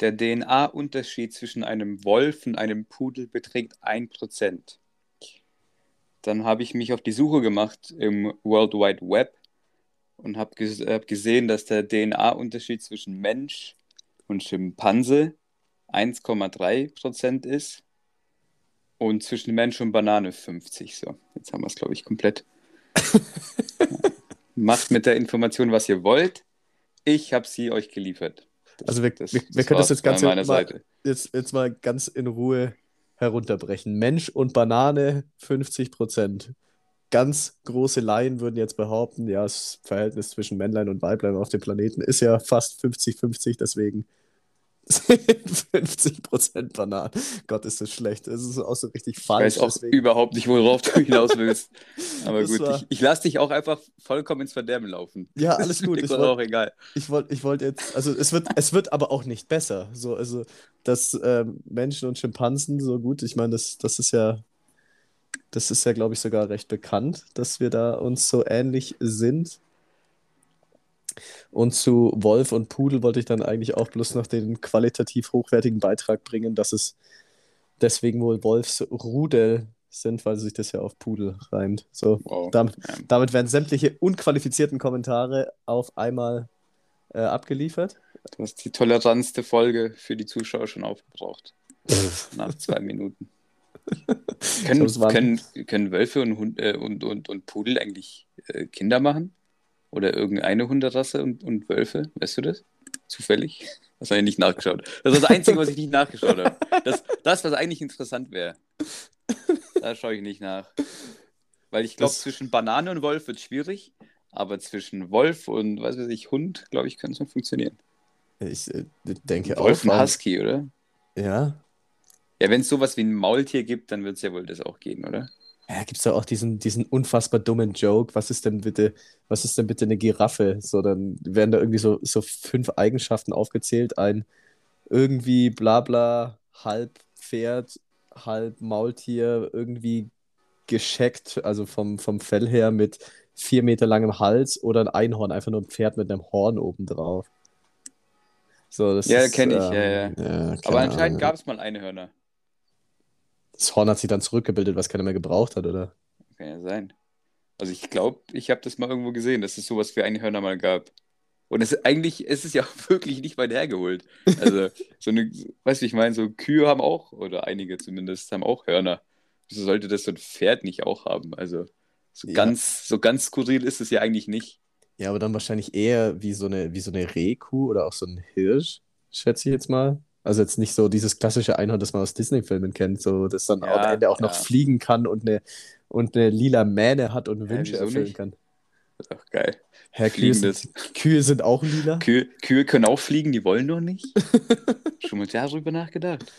Der DNA-Unterschied zwischen einem Wolf und einem Pudel beträgt 1%. Dann habe ich mich auf die Suche gemacht im World Wide Web und habe ges hab gesehen, dass der DNA-Unterschied zwischen Mensch und Schimpanse 1,3% ist und zwischen Mensch und Banane 50. So, jetzt haben wir es, glaube ich, komplett. Macht mit der Information, was ihr wollt. Ich habe sie euch geliefert. Das, also wir, das, wir, wir können das jetzt ganz mal, jetzt, jetzt mal ganz in Ruhe herunterbrechen. Mensch und Banane 50 Prozent. Ganz große Laien würden jetzt behaupten, ja, das Verhältnis zwischen Männlein und Weiblein auf dem Planeten ist ja fast 50-50, deswegen 50% Bananen. Gott, ist das schlecht. Das ist auch so richtig falsch. Ich weiß auch deswegen. überhaupt nicht, worauf du hinaus willst. Aber das gut, war... ich, ich lasse dich auch einfach vollkommen ins Verderben laufen. Ja, alles gut. Ist auch egal. Ich wollte ich wollt jetzt, also es wird, es wird aber auch nicht besser. So, also, dass ähm, Menschen und Schimpansen so gut, ich meine, das, das ist ja, das ist ja, glaube ich, sogar recht bekannt, dass wir da uns so ähnlich sind. Und zu Wolf und Pudel wollte ich dann eigentlich auch bloß noch den qualitativ hochwertigen Beitrag bringen, dass es deswegen wohl Wolfsrudel sind, weil sich das ja auf Pudel reimt. So, wow. damit, damit, werden sämtliche unqualifizierten Kommentare auf einmal äh, abgeliefert. Du hast die tolerantste Folge für die Zuschauer schon aufgebraucht. Nach zwei Minuten. können, können, können Wölfe und, Hund, äh, und, und, und Pudel eigentlich äh, Kinder machen? Oder irgendeine Hunderasse und, und Wölfe? Weißt du das? Zufällig? Das habe ich nicht nachgeschaut. Das ist das Einzige, was ich nicht nachgeschaut habe. Das, das was eigentlich interessant wäre. Da schaue ich nicht nach. Weil ich glaube, zwischen Banane und Wolf wird es schwierig, aber zwischen Wolf und, was weiß ich, Hund, glaube ich, könnte es noch funktionieren. Ich äh, denke Wolf auch. Wolf und Husky, oder? Ja. Ja, wenn es sowas wie ein Maultier gibt, dann wird es ja wohl das auch gehen, oder? Ja, gibt es ja auch diesen, diesen unfassbar dummen Joke. Was ist denn bitte, was ist denn bitte eine Giraffe? So, dann werden da irgendwie so, so fünf Eigenschaften aufgezählt. Ein irgendwie Blabla, halb Pferd, halb Maultier, irgendwie gescheckt, also vom, vom Fell her mit vier Meter langem Hals oder ein Einhorn, einfach nur ein Pferd mit einem Horn obendrauf. So, das ja, kenne ich, ähm, ja, ja. ja Aber anscheinend gab es mal Einhörner. Das Horn hat sich dann zurückgebildet, was keiner mehr gebraucht hat, oder? Kann ja sein. Also ich glaube, ich habe das mal irgendwo gesehen, dass es sowas wie Einhörner mal gab. Und es, eigentlich ist es ja wirklich nicht weit hergeholt. Also, so eine, weißt du, ich meine, so Kühe haben auch, oder einige zumindest, haben auch Hörner. Wieso sollte das so ein Pferd nicht auch haben? Also, so, ja. ganz, so ganz skurril ist es ja eigentlich nicht. Ja, aber dann wahrscheinlich eher wie so eine, wie so eine Rehkuh oder auch so ein Hirsch, schätze ich jetzt mal. Also jetzt nicht so dieses klassische Einhorn, das man aus Disney-Filmen kennt, so das dann ja, am Ende auch ja. noch fliegen kann und eine, und eine lila Mähne hat und Wünsche erfüllen nicht? kann. Das ist auch geil. Herr Kühe sind, Kühe sind auch lila. Kühe, Kühe können auch fliegen, die wollen doch nicht. Schon mal darüber nachgedacht.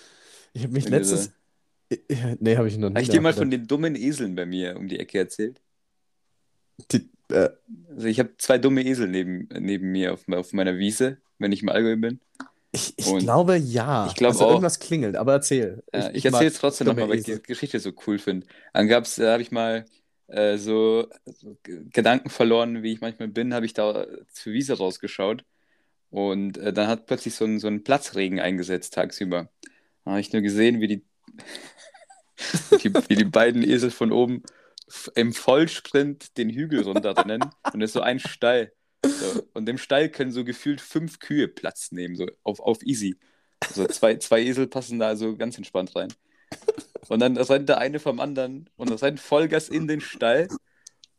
Ich habe mich Wenn letztes. Nee, habe ich noch nicht. Habe ich dir mal von den dummen Eseln bei mir um die Ecke erzählt? Die, äh, also ich habe zwei dumme Esel neben, neben mir auf, auf meiner Wiese, wenn ich im Allgäu bin. Ich, ich glaube ja. Ich glaube also auch. irgendwas klingelt, aber erzähl. Ich, ich erzähle es trotzdem nochmal, weil ich die Geschichte so cool finde. Dann gab's, da habe ich mal äh, so, so, Gedanken verloren, wie ich manchmal bin, habe ich da zur Wiese rausgeschaut. Und äh, dann hat plötzlich so ein, so ein Platzregen eingesetzt tagsüber. Da habe ich nur gesehen, wie die, die, wie die beiden Esel von oben im Vollsprint den Hügel runterrennen. Und es ist so ein Stall. So, und dem Stall können so gefühlt fünf Kühe Platz nehmen, so auf, auf easy. Also zwei, zwei Esel passen da so ganz entspannt rein. Und dann rennt der eine vom anderen und das rennt Vollgas in den Stall.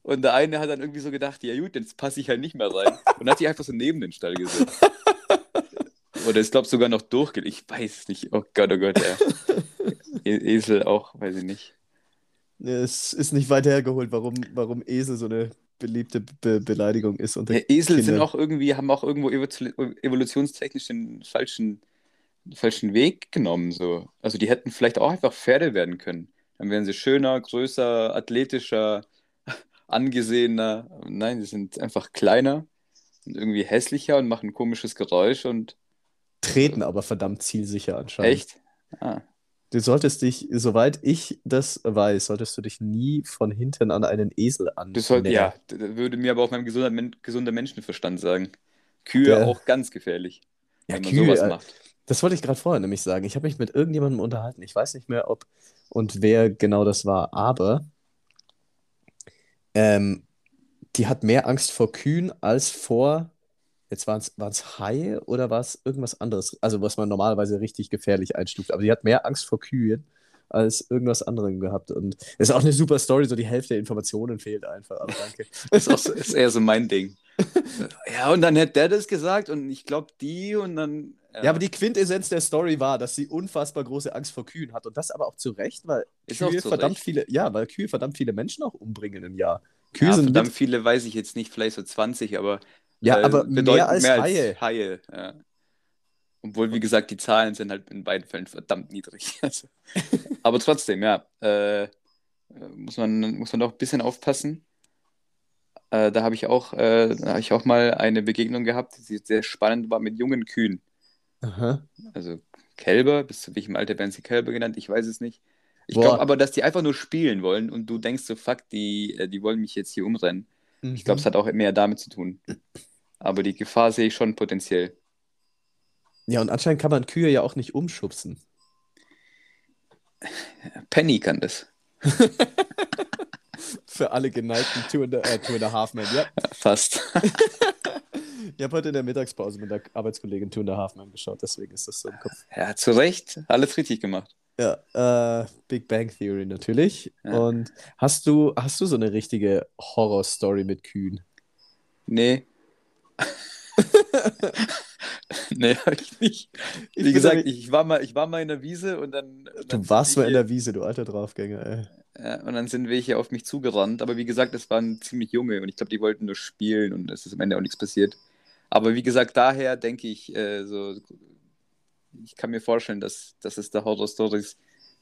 Und der eine hat dann irgendwie so gedacht, ja gut, jetzt passe ich halt nicht mehr rein. Und hat sich einfach so neben den Stall gesetzt. Oder ich glaube sogar noch durchgeht. Ich weiß nicht. Oh Gott, oh Gott, ja. E Esel auch, weiß ich nicht. Es ist nicht weit hergeholt, warum, warum Esel so eine beliebte Be Beleidigung ist. Unter ja, Esel Kinder. sind auch irgendwie, haben auch irgendwo evolutionstechnisch den falschen, falschen Weg genommen. So. Also die hätten vielleicht auch einfach Pferde werden können. Dann wären sie schöner, größer, athletischer, angesehener. Nein, sie sind einfach kleiner und irgendwie hässlicher und machen ein komisches Geräusch und. Treten aber verdammt zielsicher anscheinend. Echt? Ah. Du solltest dich, soweit ich das weiß, solltest du dich nie von hinten an einen Esel an. ja, das würde mir aber auch mein gesunder, gesunder Menschenverstand sagen. Kühe Der, auch ganz gefährlich, ja, wenn man Kühe, sowas macht. Das wollte ich gerade vorher nämlich sagen. Ich habe mich mit irgendjemandem unterhalten. Ich weiß nicht mehr, ob und wer genau das war, aber ähm, die hat mehr Angst vor Kühen als vor, jetzt waren es Haie oder war es irgendwas anderes? Also, was man normalerweise richtig gefährlich einstuft. Aber die hat mehr Angst vor Kühen als irgendwas anderem gehabt. Und es ist auch eine super Story, so die Hälfte der Informationen fehlt einfach. Aber danke. ist, auch so, ist eher so mein Ding. ja, und dann hat der das gesagt und ich glaube die und dann. Ja. ja. aber die Quintessenz der Story war, dass sie unfassbar große Angst vor Kühen hat. Und das aber auch zu Recht, weil ist Kühe verdammt Recht. viele, ja, weil Kühe verdammt viele Menschen auch umbringen im Jahr. Kühe ja, sind verdammt viele, weiß ich jetzt nicht, vielleicht so 20, aber. Ja, äh, aber mehr als mehr Haie. Als Haie ja. Obwohl, wie gesagt, die Zahlen sind halt in beiden Fällen verdammt niedrig. Also, aber trotzdem, ja, äh, muss, man, muss man doch ein bisschen aufpassen. Äh, da habe ich, auch, äh, hab ich auch mal eine Begegnung gehabt, die sehr spannend war mit jungen Kühen. Aha. Also Kälber, bis zu welchem Alter werden sie Kälber genannt? Ich weiß es nicht. Ich glaube aber, dass die einfach nur spielen wollen und du denkst so, fuck, die, äh, die wollen mich jetzt hier umrennen. Mhm. Ich glaube, es hat auch mehr damit zu tun. Aber die Gefahr sehe ich schon potenziell. Ja, und anscheinend kann man Kühe ja auch nicht umschubsen. Penny kann das. Für alle geneigten Two and, a, äh, two and a Half Men, ja. Fast. ich habe heute in der Mittagspause mit der Arbeitskollegin Two and a Half Men geschaut, deswegen ist das so im Kopf. Ja, zu Recht. Alles richtig gemacht. Ja, äh, Big Bang Theory natürlich. Ja. Und hast du, hast du so eine richtige Horror-Story mit Kühen? Nee. nee, hab ich nicht. Wie ich gesagt, ich war, mal, ich war mal in der Wiese und dann. Und dann du warst mal in der Wiese, du alter Draufgänger, ey. Ja, und dann sind welche auf mich zugerannt. Aber wie gesagt, das waren ziemlich junge und ich glaube, die wollten nur spielen und es ist am Ende auch nichts passiert. Aber wie gesagt, daher denke ich, äh, so, ich kann mir vorstellen, dass, dass es da Horror-Stories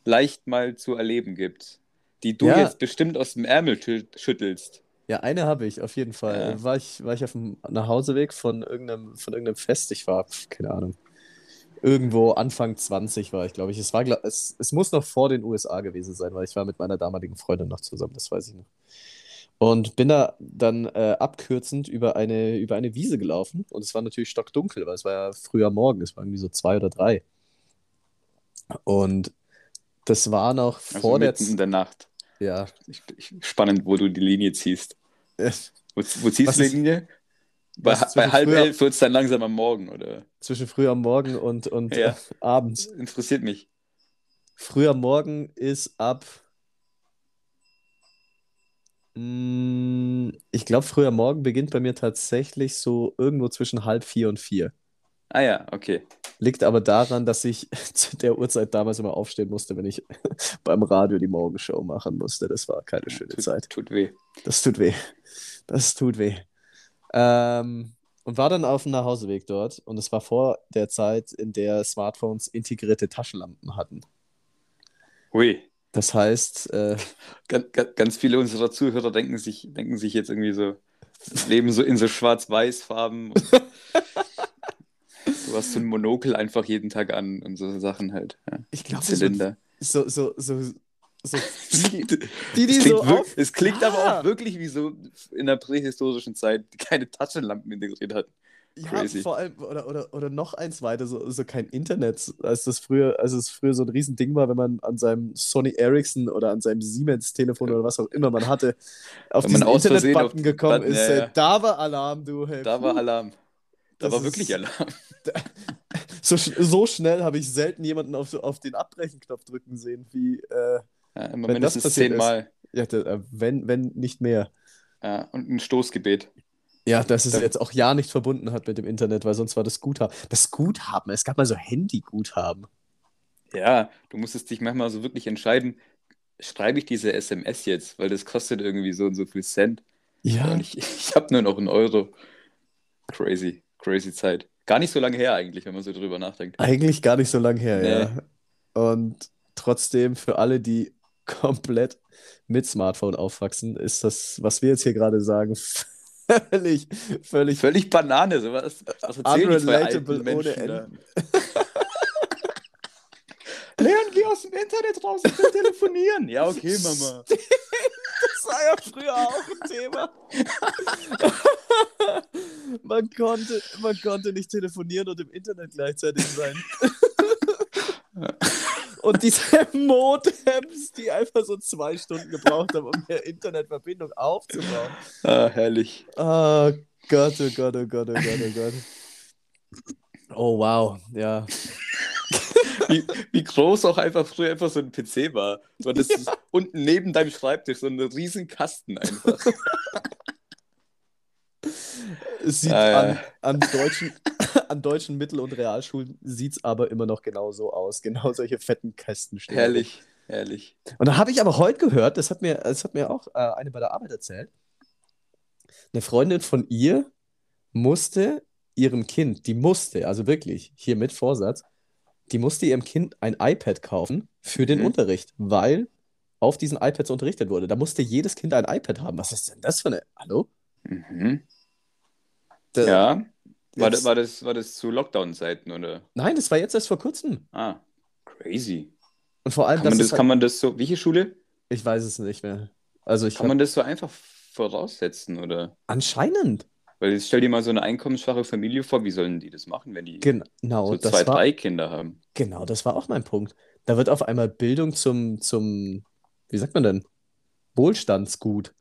leicht mal zu erleben gibt, die du ja. jetzt bestimmt aus dem Ärmel schüttelst. Ja, eine habe ich, auf jeden Fall. Ja. War, ich, war ich auf dem Nachhauseweg von irgendeinem, von irgendeinem Fest. Ich war, keine Ahnung, irgendwo Anfang 20 war ich, glaube ich. Es, war, es, es muss noch vor den USA gewesen sein, weil ich war mit meiner damaligen Freundin noch zusammen, das weiß ich noch. Und bin da dann äh, abkürzend über eine, über eine Wiese gelaufen. Und es war natürlich stockdunkel, weil es war ja früher Morgen, es war irgendwie so zwei oder drei. Und das war noch also vor der, in der Nacht. Ja. Ich, ich, spannend, wo du die Linie ziehst. wo, wo ziehst du die Linie? Bei, bei halb elf wird es dann langsam am Morgen, oder? Zwischen früh am Morgen und, und ja. äh, abends. Interessiert mich. Früh am Morgen ist ab. Mm, ich glaube, früh am Morgen beginnt bei mir tatsächlich so irgendwo zwischen halb vier und vier. Ah ja, okay. Liegt aber daran, dass ich zu der Uhrzeit damals immer aufstehen musste, wenn ich beim Radio die Morgenshow machen musste. Das war keine schöne tut, Zeit. Tut weh. Das tut weh. Das tut weh. Ähm, und war dann auf dem Nachhauseweg dort. Und es war vor der Zeit, in der Smartphones integrierte Taschenlampen hatten. Ui. Das heißt. Äh, ganz, ganz viele unserer Zuhörer denken sich, denken sich jetzt irgendwie so, leben so in so schwarz-weiß-Farben. Du hast so ein Monokel einfach jeden Tag an und so Sachen halt. Ja. Ich glaube, Zylinder. So, so, so, so die, die, die so auf... Es klingt ja. aber auch wirklich wie so in der prähistorischen Zeit keine Taschenlampen integriert hatten. Ja, Crazy. vor allem, oder, oder, oder noch eins weiter, so, so kein Internet, als das früher, als es früher so ein Riesending war, wenn man an seinem Sony Ericsson oder an seinem Siemens-Telefon oder was auch immer man hatte, auf diesen Internet-Button gekommen Button, ist, ja, ja. da war Alarm, du. Hey, da war Alarm. Da war wirklich Alarm. so, so schnell habe ich selten jemanden auf, auf den Abbrechenknopf drücken sehen, wie äh, ja, immer wenn mindestens zehnmal. Ja, äh, wenn, wenn nicht mehr. Ja, und ein Stoßgebet. Ja, dass es jetzt auch ja nicht verbunden hat mit dem Internet, weil sonst war das Guthaben. Das Guthaben, es gab mal so Handy-Guthaben. Ja, du musstest dich manchmal so wirklich entscheiden, schreibe ich diese SMS jetzt, weil das kostet irgendwie so und so viel Cent. Ja. Und ich, ich habe nur noch einen Euro. Crazy, crazy Zeit. Gar nicht so lange her eigentlich, wenn man so drüber nachdenkt. Eigentlich gar nicht so lange her, nee. ja. Und trotzdem für alle, die komplett mit Smartphone aufwachsen, ist das, was wir jetzt hier gerade sagen, völlig, völlig, völlig Banane. So was, was unrelatable ohne Ende. Leon, geh aus dem Internet raus, ich will telefonieren. Ja, okay, Mama. das war ja früher auch ein Thema. Man konnte, man konnte nicht telefonieren und im Internet gleichzeitig sein. Und diese Modems, die einfach so zwei Stunden gebraucht haben, um eine Internetverbindung aufzubauen. Ah, herrlich. Oh Gott, oh Gott, oh Gott, oh Gott, oh Gott. Oh wow, ja. Wie, wie groß auch einfach früher einfach so ein PC war. So, das ist unten neben deinem Schreibtisch so ein riesen Kasten einfach. Es sieht Ah, ja. an, an, deutschen, an deutschen Mittel- und Realschulen sieht es aber immer noch genau so aus. Genau solche fetten Kästen stehen. herrlich, herrlich. Und da habe ich aber heute gehört, das hat mir, das hat mir auch äh, eine bei der Arbeit erzählt. Eine Freundin von ihr musste ihrem Kind, die musste, also wirklich, hier mit Vorsatz, die musste ihrem Kind ein iPad kaufen für den Mhm. Unterricht, weil auf diesen iPads unterrichtet wurde. Da musste jedes Kind ein iPad haben. Was ist denn das für eine. Hallo? Mhm. Da- Ja. War, das, war, das, war das zu Lockdown-Zeiten, oder? Nein, das war jetzt erst vor kurzem. Ah, crazy. Und vor allem, Kann man das ist kann halt, man das so, welche Schule? ich weiß es nicht mehr. Also ich Kann hab, man das so einfach voraussetzen, oder? anscheinend. Weil jetzt stell dir mal so eine einkommensschwache Familie vor, wie sollen die das machen, wenn die Genau, so zwei, war, drei Kinder haben? genau, das war auch mein Punkt. Da wird auf einmal Bildung zum, zum, wie sagt man denn? Wohlstandsgut.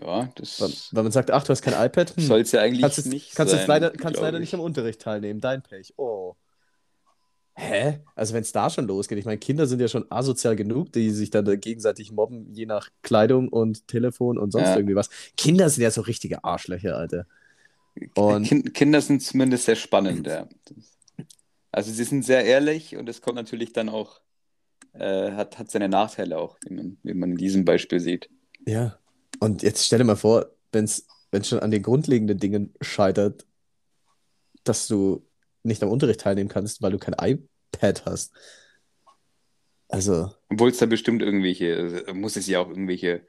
Ja, das weil man sagt, ach, du hast kein iPad? Hm, soll es ja eigentlich kannst jetzt, nicht kannst jetzt sein, leider, kannst leider ich. nicht am Unterricht teilnehmen. Dein Pech. Oh. Hä? Also wenn es da schon losgeht, ich meine, Kinder sind ja schon asozial genug, die sich dann gegenseitig mobben, je nach Kleidung und Telefon und sonst Ja. irgendwie was. Kinder sind ja so richtige Arschlöcher, Alter. Und Kind, Kinder sind zumindest sehr spannend, ja. Also sie sind sehr ehrlich und es kommt natürlich dann auch, äh, hat, hat seine Nachteile auch, wie man, wie man in diesem Beispiel sieht. ja. Und jetzt stell dir mal vor, wenn es schon an den grundlegenden Dingen scheitert, dass du nicht am Unterricht teilnehmen kannst, weil du kein iPad hast. Also, Obwohl es da bestimmt irgendwelche, muss es ja auch irgendwelche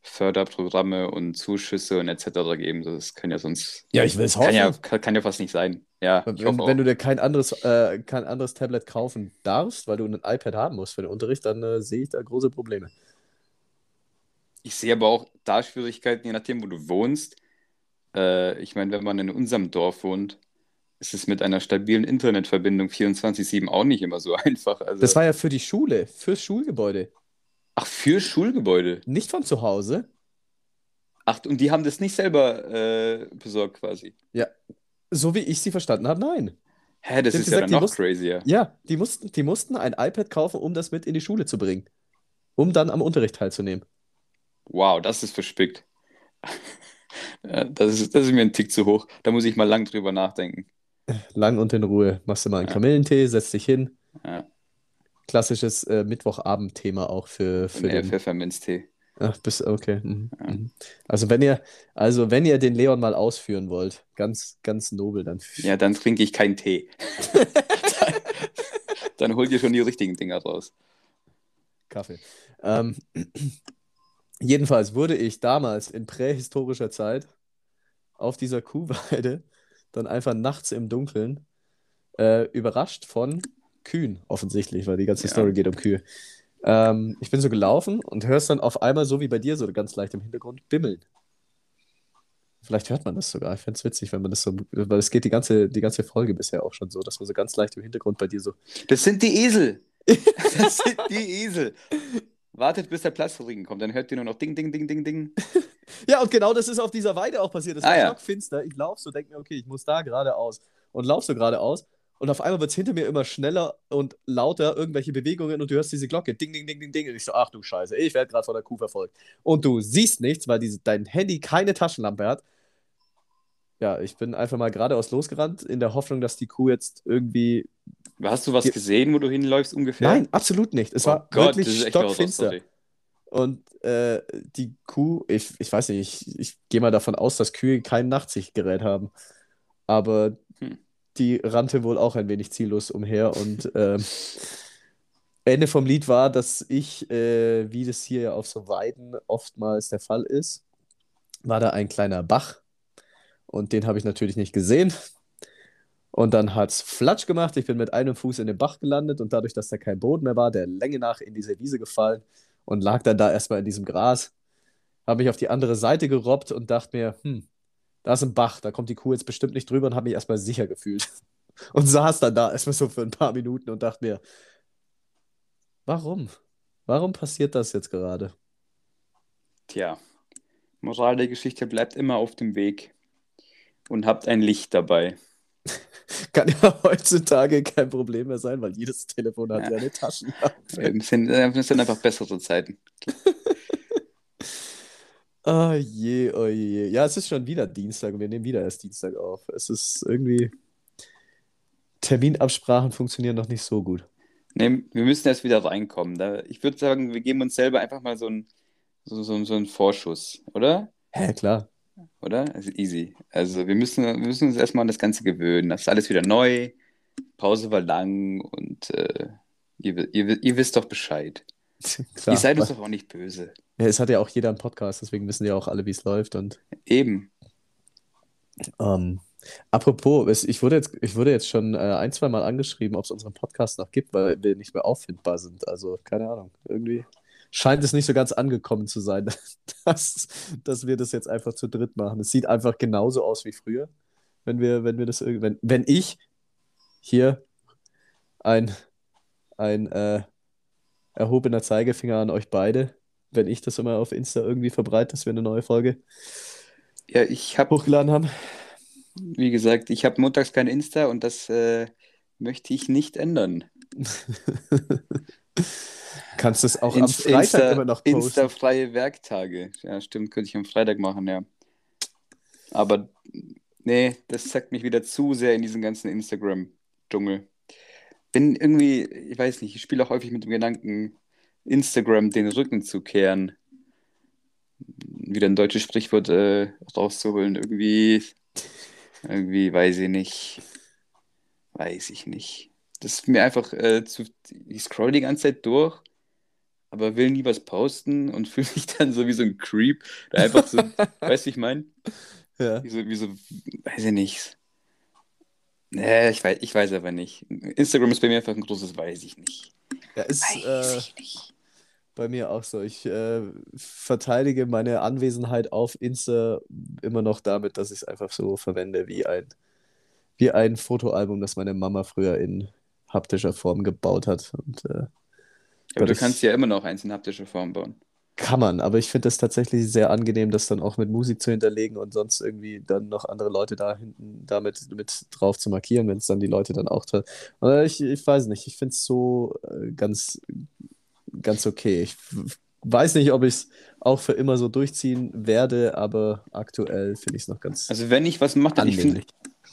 Förderprogramme und Zuschüsse und etc. geben. Das kann ja sonst, ja, ich will es kann ja, hoffen. kann, kann ja fast nicht sein. Ja, Wenn, wenn du dir kein anderes, äh, kein anderes Tablet kaufen darfst, weil du ein iPad haben musst für den Unterricht, dann äh, sehe ich da große Probleme. Ich sehe aber auch da Schwierigkeiten, je nachdem, wo du wohnst. Äh, ich meine, wenn man in unserem Dorf wohnt, ist es mit einer stabilen Internetverbindung 24/7 auch nicht immer so einfach. Also, Das war ja für die Schule, fürs Schulgebäude, ach, für Schulgebäude. nicht von zu Hause. Ach, und die haben das nicht selber äh, besorgt quasi. Ja, so wie ich sie verstanden habe, nein. Hä, das ist ja gesagt, dann die noch mussten- crazier. Ja, die mussten, die mussten ein iPad kaufen, um das mit in die Schule zu bringen. Um dann am Unterricht teilzunehmen. Wow, das ist verspickt. Das ist, das ist mir ein Tick zu hoch. Da muss ich mal lang drüber nachdenken. Lang und in Ruhe. Machst du mal einen Ja. Kamillentee, setzt dich hin. Ja, Klassisches äh, Mittwochabend-Thema auch für, für den. Pfefferminztee. Ach, bis, okay. Mhm. Ja. mhm. Also wenn ihr, also wenn ihr den Leon mal ausführen wollt, ganz, ganz nobel, dann Ja, dann trinke ich keinen Tee. dann, dann holt ihr schon die richtigen Dinger raus. Kaffee. Ähm, jedenfalls wurde ich damals in prähistorischer Zeit auf dieser Kuhweide dann einfach nachts im Dunkeln äh, überrascht von Kühen, offensichtlich, weil die ganze Ja. Story geht um Kühe. Ähm, ich bin so gelaufen und hörst dann auf einmal, so wie bei dir, so ganz leicht im Hintergrund, bimmeln. Vielleicht hört man das sogar. Ich fände es witzig, wenn man das so, weil es geht die ganze, die ganze Folge bisher auch schon so, dass man so ganz leicht im Hintergrund bei dir so Das sind die Esel. Das sind die Esel. Wartet, bis der Platzregen kommt, dann hört ihr nur noch Ding, Ding, Ding, Ding, Ding. Ja, und genau das ist auf dieser Weide auch passiert. Es Ah, war ja. stockfinster. Ich laufe so, denke mir, okay, ich muss da geradeaus. Und lauf so geradeaus. Und auf einmal wird es hinter mir immer schneller und lauter, irgendwelche Bewegungen und du hörst diese Glocke. Ding, ding, ding, ding, ding. Und ich so, ach du Scheiße, ich werde gerade von der Kuh verfolgt. Und du siehst nichts, weil diese, dein Handy keine Taschenlampe hat. Ja, ich bin einfach mal geradeaus losgerannt, in der Hoffnung, dass die Kuh jetzt irgendwie. Hast du was Ge- gesehen, wo du hinläufst ungefähr? Nein, absolut nicht. Es Oh war Gott, wirklich stockfinster. Und äh, die Kuh, ich, ich weiß nicht, ich, ich gehe mal davon aus, dass Kühe kein Nachtsichtgerät haben. Aber Hm. die rannte wohl auch ein wenig ziellos umher. Und ähm, Ende vom Lied war, dass ich, äh, wie das hier ja auf so Weiden oftmals der Fall ist, war da ein kleiner Bach. Und den habe ich natürlich nicht gesehen. Und dann hat es Flatsch gemacht. Ich bin mit einem Fuß in den Bach gelandet und dadurch, dass da kein Boden mehr war, der Länge nach in diese Wiese gefallen und lag dann da erstmal in diesem Gras. Habe mich auf die andere Seite gerobbt und dachte mir, hm, da ist ein Bach, da kommt die Kuh jetzt bestimmt nicht drüber und habe mich erstmal sicher gefühlt. Und saß dann da erstmal so für ein paar Minuten und dachte mir, warum? Warum passiert das jetzt gerade? Tja, Moral der Geschichte bleibt immer auf dem Weg und habt ein Licht dabei. Kann ja heutzutage kein Problem mehr sein, weil jedes Telefon hat ja, ja eine Taschenlampe. Das sind, das sind einfach bessere Zeiten. oh je, oh je. Ja, es ist schon wieder Dienstag und wir nehmen wieder erst Dienstag auf. Es ist irgendwie. Terminabsprachen funktionieren noch nicht so gut. Nee, wir müssen erst wieder reinkommen. Ich würde sagen, wir geben uns selber einfach mal so einen so, so, so einen Vorschuss, oder? Hä, klar. Oder? Also easy. Also wir müssen, wir müssen uns erstmal an das Ganze gewöhnen. Das ist alles wieder neu. Pause war lang und äh, ihr, ihr, ihr wisst doch Bescheid. Klar, ihr seid uns doch auch nicht böse. Ja, es hat ja auch jeder einen Podcast, deswegen wissen ja auch alle, wie es läuft. Und, Eben. Ähm, apropos, ich wurde jetzt, ich wurde jetzt schon äh, ein, zwei Mal angeschrieben, ob es unseren Podcast noch gibt, weil wir nicht mehr auffindbar sind. Also, keine Ahnung. Irgendwie scheint es nicht so ganz angekommen zu sein, dass, dass wir das jetzt einfach zu dritt machen. Es sieht einfach genauso aus wie früher, wenn wir, wenn wir das wenn, wenn ich hier ein, ein äh, erhobener Zeigefinger an euch beide, wenn ich das immer auf Insta irgendwie verbreite, dass wir eine neue Folge ja, ich hab, hochgeladen haben. Wie gesagt, ich habe montags kein Insta und das äh, möchte ich nicht ändern. Kannst du es auch Inst am Freitag Insta, immer noch posten? Insta-freie Werktage. Ja, stimmt, könnte ich am Freitag machen, ja. Aber nee, das zeigt mich wieder zu sehr in diesen ganzen Instagram-Dschungel. Bin irgendwie, ich weiß nicht, ich spiele auch häufig mit dem Gedanken, Instagram den Rücken zu kehren. Wieder ein deutsches Sprichwort äh, rauszuholen. Irgendwie, irgendwie weiß ich nicht. Weiß ich nicht. Das ist mir einfach äh, zu. Ich scroll die ganze Zeit durch aber will nie was posten und fühle mich dann so wie so ein Creep, der einfach so, weißt du, ich meine? Ja. Wie so, wie so, weiß ich nicht. Nee, ich weiß, ich weiß aber nicht. Instagram ist bei mir einfach ein großes Weiß ich nicht. Ja, ist weiß äh, ich nicht. bei mir auch so. Ich äh, verteidige meine Anwesenheit auf Insta immer noch damit, dass ich es einfach so verwende wie ein, wie ein Fotoalbum, das meine Mama früher in haptischer Form gebaut hat. Und äh, aber du kannst ja immer noch eins in haptischer Form bauen. Kann man, aber ich finde es tatsächlich sehr angenehm, das dann auch mit Musik zu hinterlegen und sonst irgendwie dann noch andere Leute da hinten damit mit drauf zu markieren, wenn es dann die Leute dann auch treffen. Ich, ich weiß nicht, ich finde es so äh, ganz, ganz okay. Ich weiß nicht, ob ich es auch für immer so durchziehen werde, aber aktuell finde ich es noch ganz. Also wenn ich was mache, dann ich, find,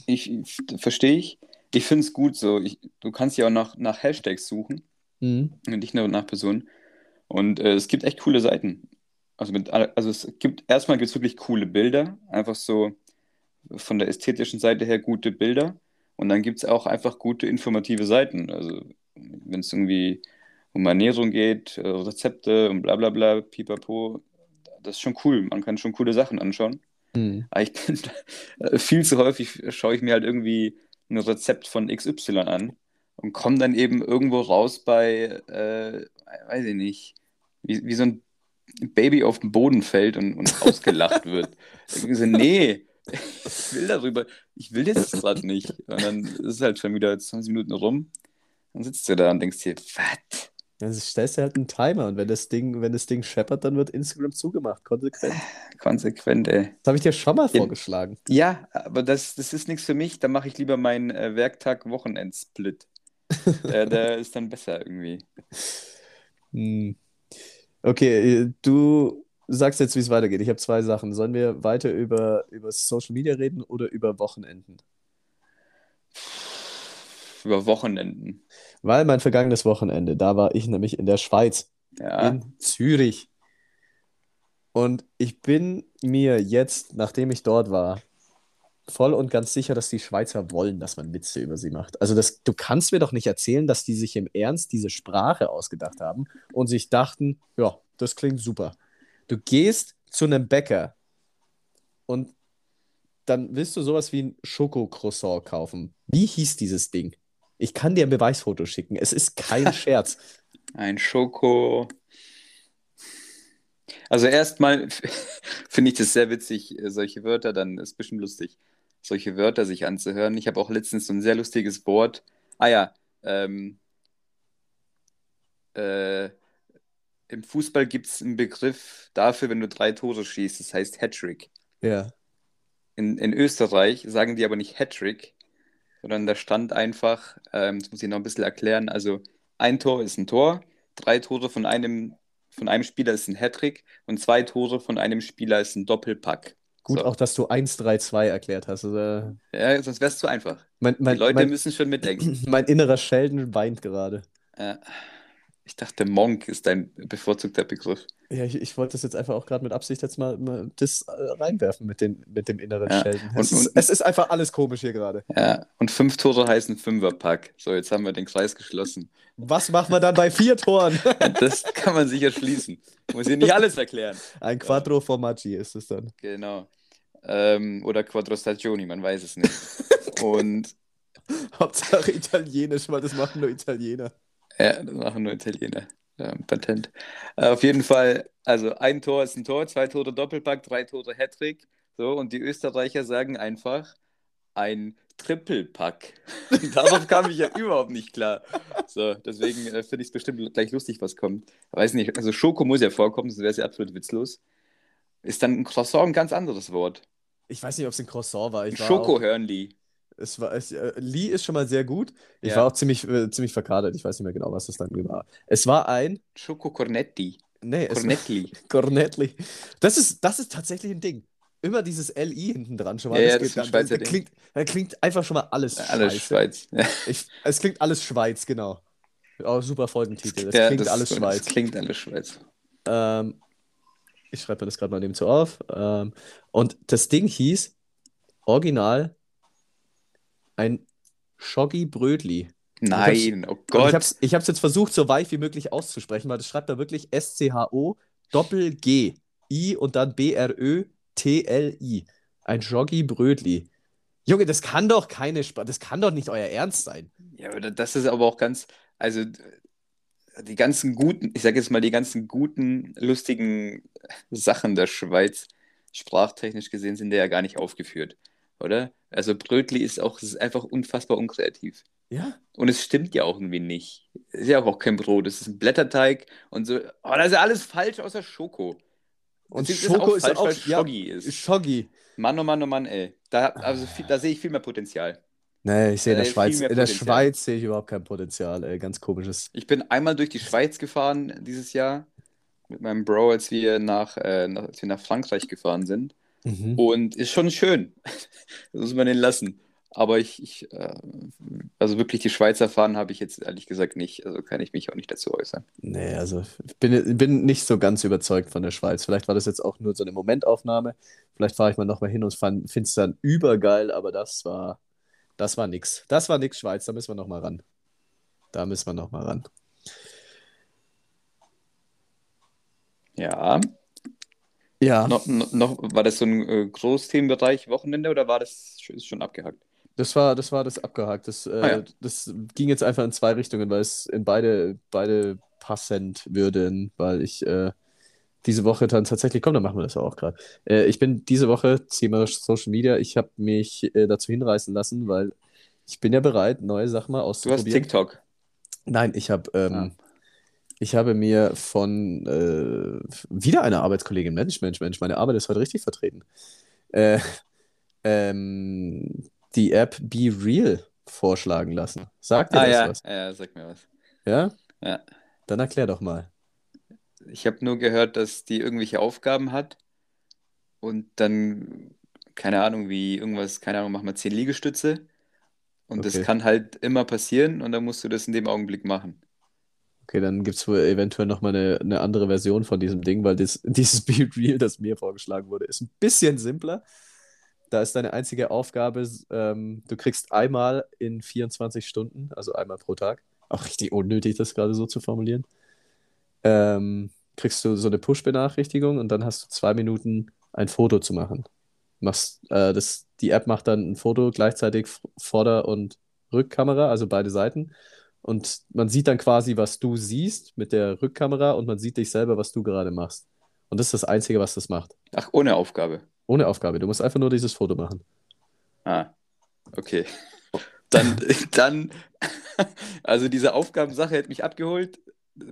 ich verstehe ich. Ich finde es gut so. Ich, du kannst ja auch nach, nach Hashtags suchen. Mhm. Nicht nur nach Personen. Und äh, es gibt echt coole Seiten. Also, mit, also es gibt erstmal gibt es wirklich coole Bilder, einfach so von der ästhetischen Seite her gute Bilder. Und dann gibt es auch einfach gute informative Seiten. Also wenn es irgendwie um Ernährung geht, äh, Rezepte und bla bla bla, pipapo, das ist schon cool. Man kann schon coole Sachen anschauen. Mhm. Aber ich bin viel zu häufig schaue ich mir halt irgendwie ein Rezept von XY an und komme dann eben irgendwo raus bei, äh, weiß ich nicht, wie, wie so ein Baby auf den Boden fällt und, und ausgelacht wird. So, nee, ich will darüber, ich will das gerade nicht. Und dann ist es halt schon wieder 20 Minuten rum. Dann sitzt du da und denkst dir, was? Dann stellst du halt einen Timer und wenn das Ding, wenn das Ding scheppert, dann wird Instagram zugemacht. Konsequent. Konsequent, ey. Das habe ich dir schon mal vorgeschlagen. Ja, aber das, das ist nichts für mich. Da mache ich lieber meinen äh, Werktag-Wochenend-Split der, der ist dann besser irgendwie. Hm. Okay, du sagst jetzt, wie es weitergeht. Ich habe zwei Sachen. Sollen wir weiter über, über Social Media reden oder über Wochenenden? Über Wochenenden. Weil mein vergangenes Wochenende, da war ich nämlich in der Schweiz. Ja. In Zürich. Und ich bin mir jetzt, nachdem ich dort war, voll und ganz sicher, dass die Schweizer wollen, dass man Witze über sie macht. Also das, du kannst mir doch nicht erzählen, dass die sich im Ernst diese Sprache ausgedacht haben und sich dachten, ja, das klingt super. Du gehst zu einem Bäcker und dann willst du sowas wie ein Schokocroissant kaufen. Wie hieß dieses Ding? Ich kann dir ein Beweisfoto schicken. Es ist kein Scherz. Ein Schoko. Also erstmal finde ich das sehr witzig, äh, solche Wörter, dann ist es bestimmt lustig, solche Wörter sich anzuhören. Ich habe auch letztens so ein sehr lustiges Wort. Ah ja, ähm, äh, im Fußball gibt es einen Begriff dafür, wenn du drei Tore schießt, das heißt Hattrick. Ja. In, in Österreich sagen die aber nicht Hattrick, sondern da stand einfach, ähm, das muss ich noch ein bisschen erklären, also ein Tor ist ein Tor, drei Tore von einem, von einem Spieler ist ein Hattrick und zwei Tore von einem Spieler ist ein Doppelpack. Gut, So. auch dass du 1-3-2 erklärt hast. Also, Ja, sonst wäre es zu einfach. mein, Die mein, Leute mein, müssen schon mitdenken. mein innerer Sheldon weint gerade. Äh, ich dachte, Monk ist dein bevorzugter Begriff. Ja, ich, ich wollte das jetzt einfach auch gerade mit Absicht jetzt mal, mal das äh, reinwerfen mit, den, mit dem inneren Ja. Sheldon. Und- Es, ist, und- es ist einfach alles komisch hier gerade. Ja, und fünf Tore heißen Fünferpack. So, jetzt haben wir den Kreis geschlossen. Was machen wir dann bei vier Toren? Das kann man sicher schließen. Muss hier nicht alles erklären. Ein Quattro Formaggi ist es dann. Genau. Ähm, oder Quattro Stagioni, man weiß es nicht. Und Hauptsache Italienisch, weil das machen nur Italiener. Ja, das machen nur Italiener. Ja, Patent. Äh, auf jeden Fall, also ein Tor ist ein Tor, zwei Tore Doppelpack, drei Tore Hattrick. So, und die Österreicher sagen einfach ein Trippelpack. Darauf kam ich ja überhaupt nicht klar. So, deswegen äh, finde ich es bestimmt gleich lustig, was kommt. Weiß nicht, also Schoko muss ja vorkommen, sonst wäre es ja absolut witzlos. Ist dann ein Croissant ein ganz anderes Wort. Ich weiß nicht, ob es ein Croissant war. Ich war Schokohörnli. Es war, es, äh, Lee ist schon mal sehr gut. Ich Ja. war auch ziemlich, äh, ziemlich verkadert. Ich weiß nicht mehr genau, was das dann war. Es war ein. Schoko Cornetti. Nee, es Cornetli. Cornetli. Das ist, das ist tatsächlich ein Ding. Immer dieses LI hinten dran schon mal. Ja, das ja, das ist ein dann- Schweizer da Ding. klingt, klingt einfach schon mal alles Alles scheiße. Schweiz. Ja, Ich, es klingt alles Schweiz, genau. Oh, super Folgentitel. Das klingt alles das Schweiz. klingt alles Schweiz. Ähm, ich schreibe mir das gerade mal nebenzu auf. Ähm, und das Ding hieß original ein Schoggi Brötli. Nein, oh Gott. ich habe es ich hab's jetzt versucht, so weich wie möglich auszusprechen, weil das schreibt da wirklich S-C-H-O Doppel-G I und dann B-R-Ö-T-L-I. Ein Schoggi Brötli. Junge, das kann doch keine Sp das kann doch nicht euer Ernst sein. Ja, aber das ist aber auch ganz, also die ganzen guten, ich sage jetzt mal, die ganzen guten, lustigen Sachen der Schweiz, sprachtechnisch gesehen, sind ja gar nicht aufgeführt, oder? Also Brötli ist auch, ist einfach unfassbar unkreativ. Ja? Und es stimmt ja auch irgendwie nicht. Ist ja auch kein Brot, es ist ein Blätterteig und so. Oh, das ist ja alles falsch außer Schoko. Und Das Schoko ist falsch, auch weil ja, Schoggi ist. Schoggi. Mann, oh Mann, oh Mann, ey. Da, also viel, da sehe ich viel mehr Potenzial. Nee, ich sehe in der Schweiz, in der. Schweiz sehe ich überhaupt kein Potenzial, ey. Ganz komisches. Ich bin einmal durch die Schweiz gefahren dieses Jahr mit meinem Bro, als wir nach, äh, nach, als wir nach Frankreich gefahren sind. Mhm. Und ist schon schön. Das muss man den lassen. Aber ich, ich äh, also wirklich die Schweizer fahren habe ich jetzt ehrlich gesagt nicht. Also kann ich mich auch nicht dazu äußern. Nee, also ich bin, bin nicht so ganz überzeugt von der Schweiz. Vielleicht war das jetzt auch nur so eine Momentaufnahme. Vielleicht fahre ich mal nochmal hin und finde es dann übergeil, aber das war, das war nix. Das war nix, Schweiz. Da müssen wir nochmal ran. Da müssen wir nochmal ran. Ja. Ja, Noch, noch, noch, war das so ein äh, Großthemenbereich Wochenende oder war das schon abgehakt? das war das, war das abgehakt. Das, äh, Ah ja. das ging jetzt einfach in zwei Richtungen, weil es in beide, beide passend würden, weil ich äh, diese Woche dann tatsächlich, komm, dann machen wir das auch gerade. Äh, ich bin diese Woche, Thema Social Media, ich habe mich äh, dazu hinreißen lassen, weil ich bin ja bereit, neue Sachen mal Du hast auszuprobieren. TikTok. Nein, ich habe ähm, Ah. Ich habe mir von äh, wieder einer Arbeitskollegin, Mensch, Mensch, Mensch, meine Arbeit ist heute richtig vertreten, äh, ähm, die App Be Real vorschlagen lassen. Sagt dir Ah das ja, was? ja, sag mir was. Ja? Ja. Dann erklär doch mal. Ich habe nur gehört, dass die irgendwelche Aufgaben hat und dann, keine Ahnung, wie irgendwas, keine Ahnung, mach mal 10 Liegestütze und das Okay. kann halt immer passieren und dann musst du das in dem Augenblick machen. Okay, dann gibt es wohl eventuell nochmal eine, eine andere Version von diesem Ding, weil das, dieses Be Real, das mir vorgeschlagen wurde, ist ein bisschen simpler. Da ist deine einzige Aufgabe, ähm, du kriegst einmal in 24 Stunden, also einmal pro Tag, auch richtig unnötig, das gerade so zu formulieren, ähm, kriegst du so eine Push-Benachrichtigung und dann hast du zwei Minuten ein Foto zu machen. Machst, äh, das, die App macht dann ein Foto gleichzeitig Vorder- und Rückkamera, also beide Seiten. Und man sieht dann quasi, was du siehst mit der Rückkamera und man sieht dich selber, was du gerade machst. Und das ist das Einzige, was das macht. Ach, ohne Aufgabe. Ohne Aufgabe. Du musst einfach nur dieses Foto machen. Ah, okay. Dann, dann, also diese Aufgabensache hätte mich abgeholt.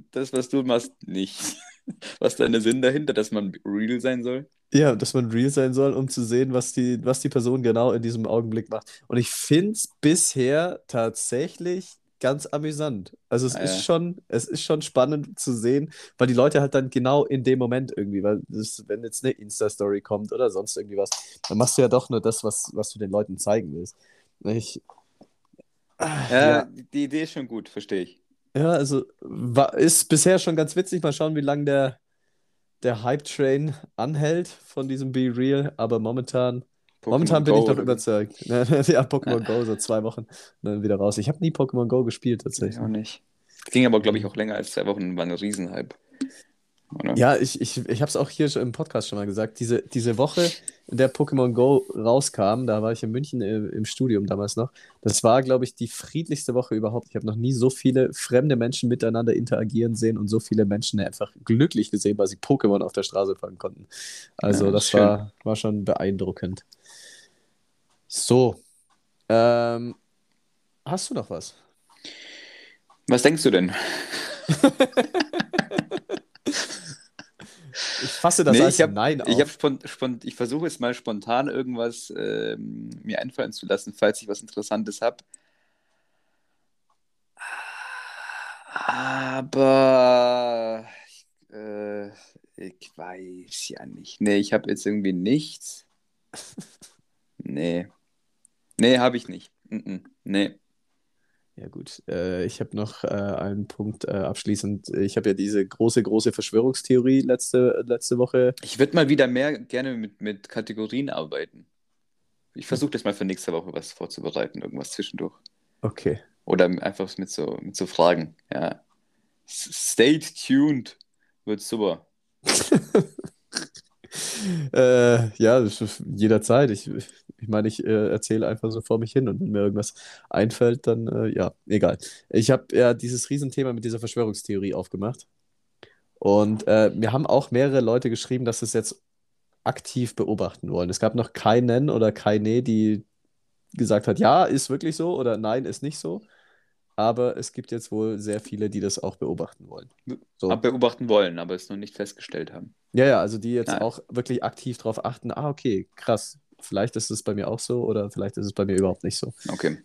Das, was du machst, nicht. Was ist der Sinn dahinter, dass man real sein soll? Ja, dass man real sein soll, um zu sehen, was die, was die Person genau in diesem Augenblick macht. Und ich finde es bisher tatsächlich ganz amüsant. Also es ah, ist ja. schon, es ist schon spannend zu sehen, weil die Leute halt dann genau in dem Moment irgendwie, weil das, wenn jetzt eine Insta-Story kommt oder sonst irgendwie was, dann machst du ja doch nur das, was, was du den Leuten zeigen willst. Ich, ja, ja, die Idee ist schon gut, verstehe ich. Ja, also war, ist bisher schon ganz witzig. Mal schauen, wie lange der, der Hype-Train anhält von diesem Be Real. Aber momentan, momentan bin Go, ich doch überzeugt. ja, Pokémon Go, so zwei Wochen und dann wieder raus. Ich habe nie Pokémon Go gespielt, tatsächlich. Ich auch nicht. Ging aber, glaube ich, auch länger als zwei Wochen, war ein Riesenhype. Oder? Ja, ich, ich, ich habe es auch hier im Podcast schon mal gesagt. Diese, diese Woche, in der Pokémon Go rauskam, da war ich in München im, im Studium damals noch. Das war, glaube ich, die friedlichste Woche überhaupt. Ich habe noch nie so viele fremde Menschen miteinander interagieren sehen und so viele Menschen einfach glücklich gesehen, weil sie Pokémon auf der Straße fangen konnten. Also, ja, das war, war schon beeindruckend. So. Ähm, hast du noch was? Was denkst du denn? Ich fasse das nee, als ich hab, Nein auf. Ich, ich versuche jetzt mal spontan irgendwas ähm, mir einfallen zu lassen, falls ich was Interessantes habe. Aber äh, ich weiß ja nicht. Nee, ich habe jetzt irgendwie nichts. Nee. Nee, habe ich nicht. Nee. Ja gut, äh, ich habe noch äh, einen Punkt äh, abschließend. Ich habe ja diese große, große Verschwörungstheorie letzte, letzte Woche. Ich würde mal wieder mehr gerne mit, mit Kategorien arbeiten. Ich versuche das mal für nächste Woche was vorzubereiten, irgendwas zwischendurch. Okay. Oder einfach mit so, mit so Fragen. Ja. Stay tuned. Wird super. äh, ja, jederzeit. Ich, ich meine, ich äh, erzähle einfach so vor mich hin und wenn mir irgendwas einfällt, dann äh, ja, egal. Ich habe ja dieses Riesenthema mit dieser Verschwörungstheorie aufgemacht. Und äh, mir haben auch mehrere Leute geschrieben, dass sie es jetzt aktiv beobachten wollen. Es gab noch keinen oder keine, die gesagt hat, ja, ist wirklich so oder nein, ist nicht so. Aber es gibt jetzt wohl sehr viele, die das auch beobachten wollen. So. Beobachten wollen, aber es noch nicht festgestellt haben. Ja, ja, also die jetzt Nein. auch wirklich aktiv darauf achten, ah, okay, krass, vielleicht ist es bei mir auch so oder vielleicht ist es bei mir überhaupt nicht so. Okay.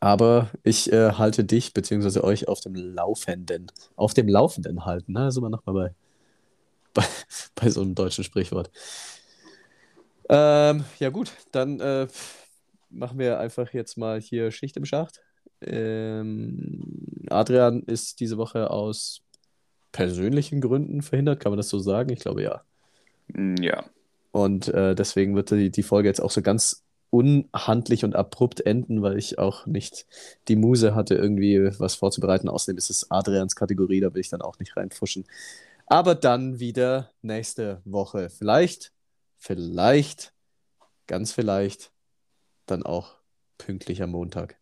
Aber ich äh, halte dich bzw. euch auf dem Laufenden. Auf dem Laufenden halten, ne? sind wir nochmal bei, bei, bei so einem deutschen Sprichwort. Ähm, ja, gut, dann äh, machen wir einfach jetzt mal hier Schicht im Schacht. Ähm, Adrian ist diese Woche aus persönlichen Gründen verhindert, kann man das so sagen? Ich glaube ja. Mm, ja. Und äh, deswegen wird die, die Folge jetzt auch so ganz unhandlich und abrupt enden, weil ich auch nicht die Muse hatte, irgendwie was vorzubereiten. Außerdem ist es Adrians Kategorie, da will ich dann auch nicht reinpfuschen. Aber dann wieder nächste Woche. Vielleicht, vielleicht, ganz vielleicht, dann auch pünktlich am Montag.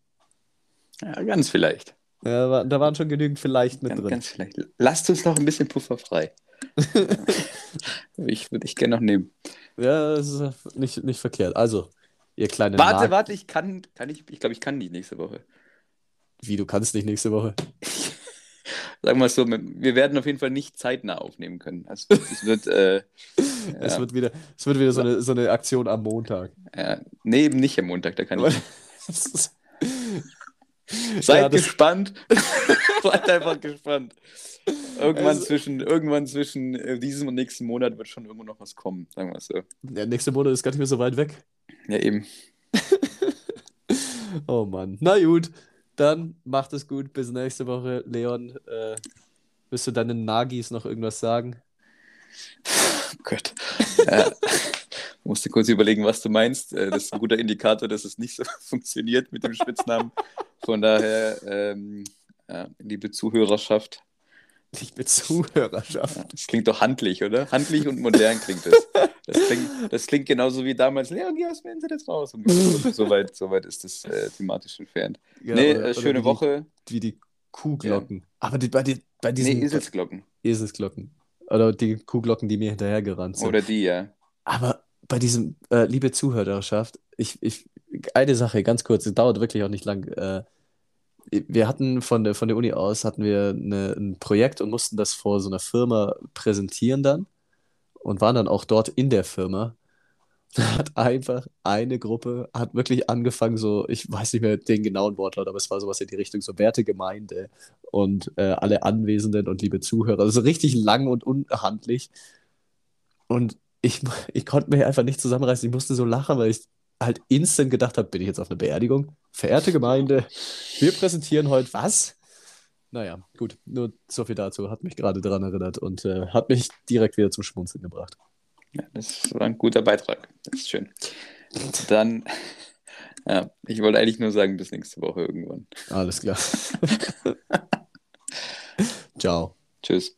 Ja, ganz vielleicht. Ja, da waren schon genügend vielleicht mit ganz, drin. Ganz vielleicht. Lasst uns noch ein bisschen Puffer frei. ich würde ich gerne noch nehmen. Ja, das ist nicht, nicht verkehrt. Also, ihr kleinen. Warte, Mark warte, ich kann, kann ich, ich glaube, ich kann nicht nächste Woche. Wie, du kannst nicht nächste Woche? Sagen wir es so, wir werden auf jeden Fall nicht zeitnah aufnehmen können. Also, es wird, äh, es ja. wird wieder, es wird wieder so eine, so eine Aktion am Montag. Ja, nee, eben nicht am Montag, da kann ich. Seid ja, gespannt. Seid einfach gespannt. Irgendwann, also, zwischen, irgendwann zwischen äh, diesem und nächsten Monat wird schon irgendwo noch was kommen, sagen wir es so. Der nächste Monat ist gar nicht mehr so weit weg. Ja, eben. oh Mann. Na gut, dann macht es gut. Bis nächste Woche. Leon, äh, willst du deinen Nagis noch irgendwas sagen? Oh Gott. ja. Musste kurz überlegen, was du meinst. Äh, das ist ein guter Indikator, dass es nicht so funktioniert mit dem Spitznamen. Von daher, ähm, ja, liebe Zuhörerschaft. Liebe Zuhörerschaft. Ja, das klingt doch handlich, oder? Handlich und modern klingt das. Das klingt, das klingt genauso wie damals, Leon, geh aus dem Internet raus. Und so, weit, ist das äh, thematisch entfernt. Ja, nee, oder, äh, schöne wie Woche. Die, wie die Kuhglocken. Aber die, bei, die, bei diesen. Nee, Eselsglocken. Eselsglocken. Oder die Kuhglocken, die mir hinterhergerannt sind. Oder die, ja. Aber bei diesem, äh, liebe Zuhörerschaft, ich, ich, eine Sache, ganz kurz, es dauert wirklich auch nicht lang. Äh, wir hatten von der, von der Uni aus, hatten wir eine, ein Projekt und mussten das vor so einer Firma präsentieren dann und waren dann auch dort in der Firma. Da hat einfach eine Gruppe, hat wirklich angefangen, so, ich weiß nicht mehr den genauen Wortlaut, aber es war sowas in die Richtung, so Werte Gemeinde und äh, alle Anwesenden und liebe Zuhörer. Also richtig lang und unhandlich. Und ich, ich konnte mir einfach nicht zusammenreißen. Ich musste so lachen, weil ich halt instant gedacht habe, bin ich jetzt auf einer Beerdigung? Verehrte Gemeinde, wir präsentieren heute was? Naja, gut, nur so viel dazu. Hat mich gerade daran erinnert und äh, hat mich direkt wieder zum Schmunzeln gebracht. Ja, das war ein guter Beitrag. Das ist schön. Dann, ja, ich wollte eigentlich nur sagen, bis nächste Woche irgendwann. Alles klar. Ciao. Tschüss.